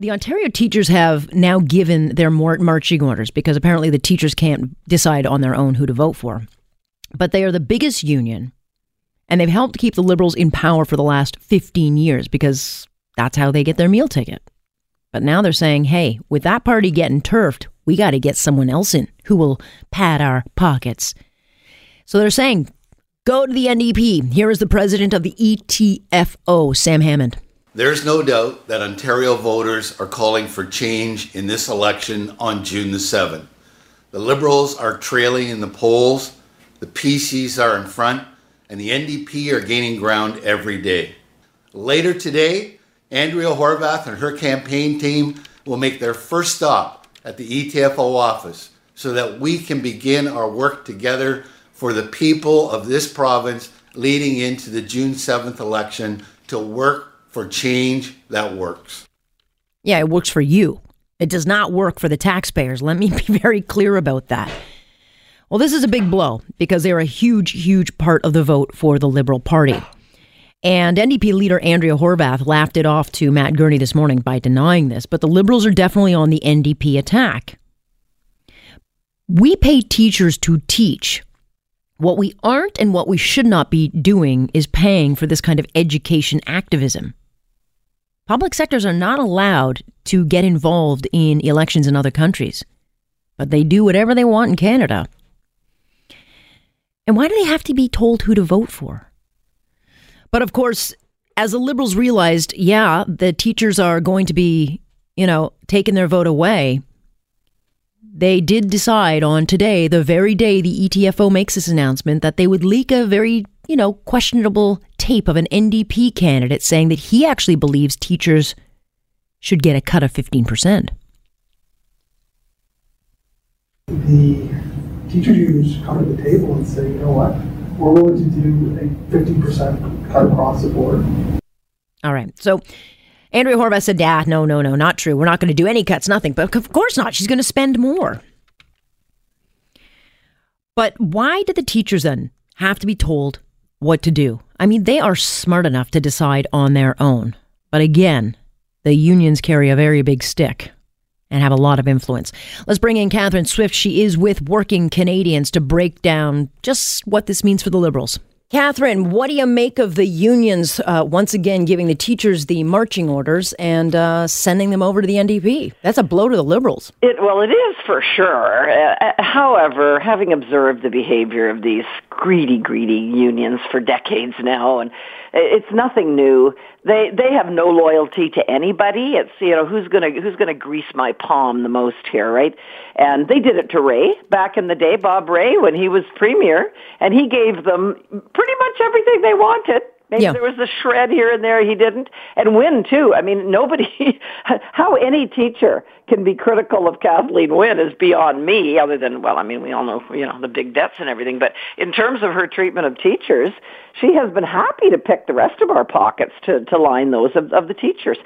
The Ontario teachers have now given their marching orders because apparently the teachers can't decide on their own who to vote for. But they are the biggest union, and they've helped keep the Liberals in power for the last 15 years because that's how they get their meal ticket. But now they're saying, hey, with that party getting turfed, we got to get someone else in who will pad our pockets. So they're saying, go to the NDP. Here is the president of the ETFO, Sam Hammond. There's no doubt that Ontario voters are calling for change in this election on June the 7th. The Liberals are trailing in the polls, the PCs are in front, and the NDP are gaining ground every day. Later today, Andrea Horwath and her campaign team will make their first stop at the ETFO office so that we can begin our work together for the people of this province leading into the June 7th election to work for change that works. Yeah, it works for you. It does not work for the taxpayers. Let me be very clear about that. Well, this is a big blow because they're a huge, huge part of the vote for the Liberal Party. And NDP leader Andrea Horwath laughed it off to Matt Gurney this morning by denying this, but the Liberals are definitely on the NDP attack. We pay teachers to teach. What we aren't and what we should not be doing is paying for this kind of education activism. Public sectors are not allowed to get involved in elections in other countries, but they do whatever they want in Canada. And why do they have to be told who to vote for? But of course, as the Liberals realized, yeah, the teachers are going to be, you know, taking their vote away. They did decide on today, the very day the ETFO makes this announcement, that they would leak a very, you know, questionable tape of an NDP candidate saying that he actually believes teachers should get a cut of 15%. The teachers unions come to the table and say, you know what, we're willing to do a 50% cut across the board. All right. So Andrea Horwath said, yeah, no, no, no, not true. We're not going to do any cuts, nothing. But of course not. She's going to spend more. But why did the teachers then have to be told what to do? I mean, they are smart enough to decide on their own. But again, the unions carry a very big stick and have a lot of influence. Let's bring in Catherine Swift. She is with Working Canadians to break down just what this means for the Liberals. Catherine, what do you make of the unions uh, once again giving the teachers the marching orders and uh, sending them over to the NDP? That's a blow to the Liberals. It, well, it is for sure. Uh, uh, however, having observed the behavior of these greedy, greedy unions for decades now, and it's nothing new. They they have no loyalty to anybody. It's you know who's gonna who's gonna grease my palm the most here, right? And they did it to Rae back in the day, Bob Rae, when he was premier, and he gave them pretty much everything they wanted. Maybe yeah. there was a shred here and there he didn't. And Wynne, too. I mean, nobody, how any teacher can be critical of Kathleen Wynne is beyond me, other than, well, I mean, we all know, you know, the big debts and everything. But in terms of her treatment of teachers, she has been happy to pick the rest of our pockets to, to line those of, of the teachers.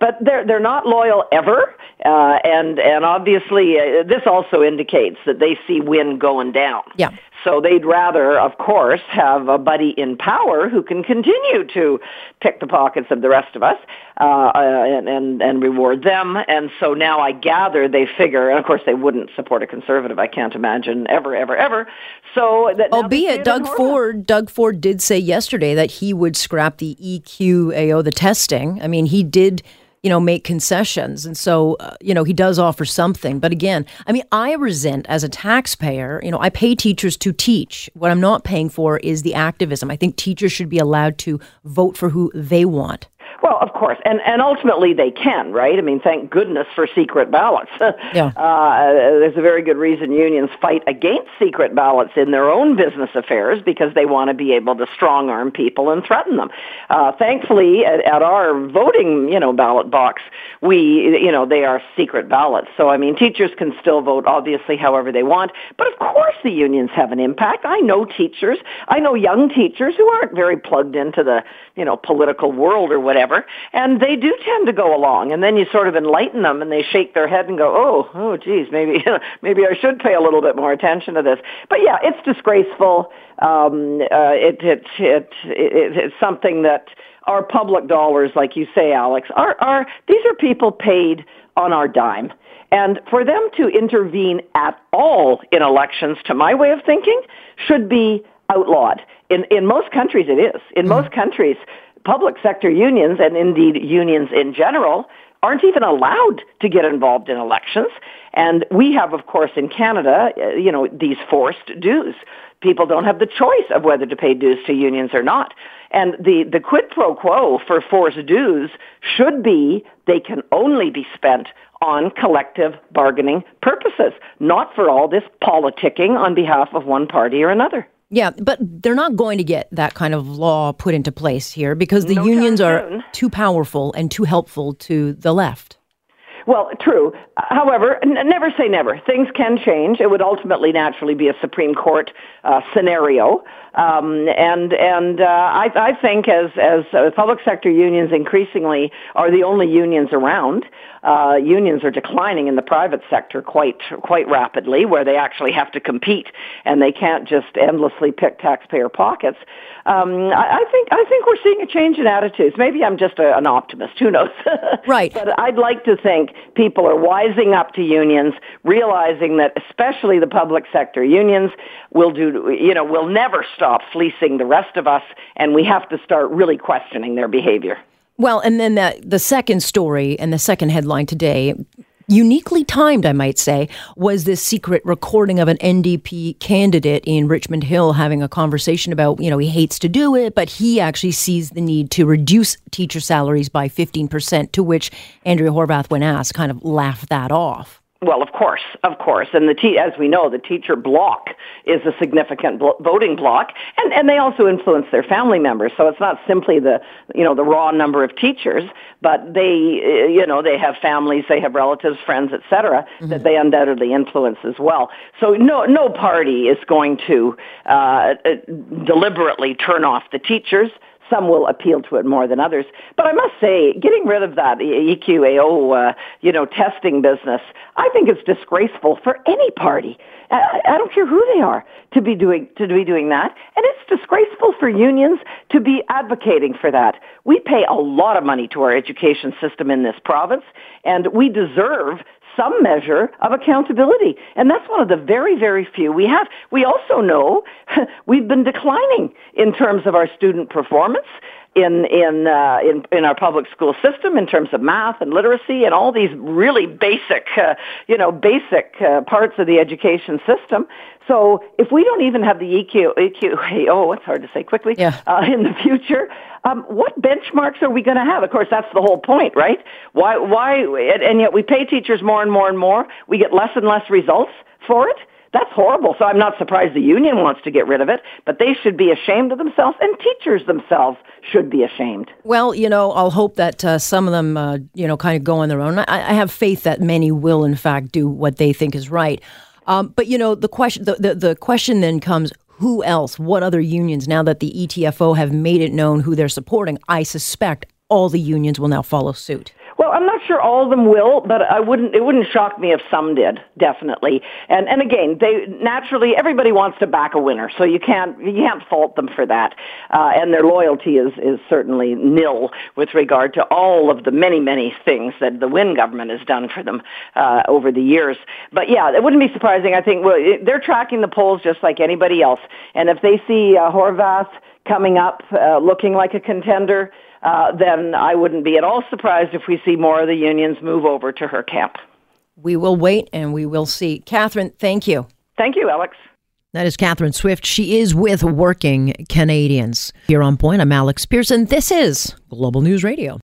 But they're, they're not loyal ever. Uh, and, and obviously, uh, this also indicates that they see Wynne going down. Yeah. So they'd rather, of course, have a buddy in power who can continue to pick the pockets of the rest of us uh, uh, and, and, and reward them. And so now I gather they figure, and of course they wouldn't support a conservative. I can't imagine ever, ever, ever. So that albeit Doug Ford, Doug Ford did say yesterday that he would scrap the EQAO, the testing. I mean, he did you know, make concessions. And so, uh, you know, he does offer something. But again, I mean, I resent as a taxpayer, you know, I pay teachers to teach. What I'm not paying for is the activism. I think teachers should be allowed to vote for who they want. Well, of course, and and ultimately they can, right? I mean, thank goodness for secret ballots. yeah. Uh, there's a very good reason unions fight against secret ballots in their own business affairs because they want to be able to strong arm people and threaten them. Uh, thankfully, at, at our voting, you know, ballot box, we, you know, they are secret ballots. So I mean, teachers can still vote obviously however they want, but of course the unions have an impact. I know teachers, I know young teachers who aren't very plugged into the, you know, political world or whatever whatever, and they do tend to go along. And then you sort of enlighten them, and they shake their head and go, "Oh, oh, geez, maybe maybe I should pay a little bit more attention to this." But yeah, it's disgraceful. Um, uh, it, it, it, it, it's something that our public dollars, like you say, Alex, are, are these are people paid on our dime. And for them to intervene at all in elections, to my way of thinking, should be outlawed. In, in most countries, it is. In mm. most countries, public sector unions, and indeed unions in general, aren't even allowed to get involved in elections. And we have, of course, in Canada, uh, you know, these forced dues. People don't have the choice of whether to pay dues to unions or not. And the, the quid pro quo for forced dues should be they can only be spent on collective bargaining purposes, not for all this politicking on behalf of one party or another. Yeah, but they're not going to get that kind of law put into place here because the no unions are too powerful and too helpful to the left. Well, true. However, n- never say never. Things can change. It would ultimately naturally be a Supreme Court uh, scenario. Um, and and uh, I, I think as as uh, public sector unions increasingly are the only unions around, uh, unions are declining in the private sector quite quite rapidly, where they actually have to compete and they can't just endlessly pick taxpayer pockets. Um, I, I think I think we're seeing a change in attitudes. Maybe I'm just a, an optimist. Who knows? right. but I'd like to think people are wising up to unions, realizing that especially the public sector unions will do. You know, will never stop fleecing the rest of us, and we have to start really questioning their behavior. Well, and then the, the second story and the second headline today, uniquely timed, I might say, was this secret recording of an NDP candidate in Richmond Hill having a conversation about, you know, he hates to do it, but he actually sees the need to reduce teacher salaries by 15%, to which Andrea Horwath, when asked, kind of laughed that off. Well, of course, of course, and the te- as we know, the teacher block is a significant blo- voting block, and and they also influence their family members. So it's not simply the you know the raw number of teachers, but they uh, you know they have families, they have relatives, friends, etc. Mm-hmm. that they undoubtedly influence as well. So no no party is going to uh, uh deliberately turn off the teachers. Some will appeal to it more than others. But I must say, getting rid of that EQAO, uh, you know, testing business, I think it's disgraceful for any party. I, I don't care who they are to be doing to be doing that, and it's disgraceful for unions to be advocating for that. We pay a lot of money to our education system in this province, and we deserve some measure of accountability. And that's one of the very, very few we have. We also know we've been declining in terms of our student performance in in uh, in in our public school system in terms of math and literacy and all these really basic uh, you know basic uh, parts of the education system. So if we don't even have the EQ EQ oh it's hard to say quickly yeah. uh, in the future, um, what benchmarks are we going to have? Of course, that's the whole point, right? Why why and yet we pay teachers more and more and more. We get less and less results for it. That's horrible. So I'm not surprised the union wants to get rid of it, but they should be ashamed of themselves, and teachers themselves should be ashamed. Well, you know, I'll hope that uh, some of them, uh, you know, kind of go on their own. I, I, have faith that many will, in fact, do what they think is right. Um, but you know, the question, the, the, the question then comes: Who else? What other unions? Now that the ETFO have made it known who they're supporting, I suspect all the unions will now follow suit. Well, I'm not sure all of them will, but I wouldn't. It wouldn't shock me if some did, definitely. And and again, they naturally everybody wants to back a winner, so you can't you can't fault them for that. Uh, and their loyalty is is certainly nil with regard to all of the many many things that the Wynne government has done for them uh, over the years. But yeah, it wouldn't be surprising. I think well, they're tracking the polls just like anybody else, and if they see uh, Horwath coming up uh, looking like a contender uh, then I wouldn't be at all surprised if we see more of the unions move over to her camp. We will wait and we will see. Catherine, thank you. Thank you, Alex. That is Catherine Swift. She is with Working Canadians. Here on Point, I'm Alex Pierson. This is Global News Radio.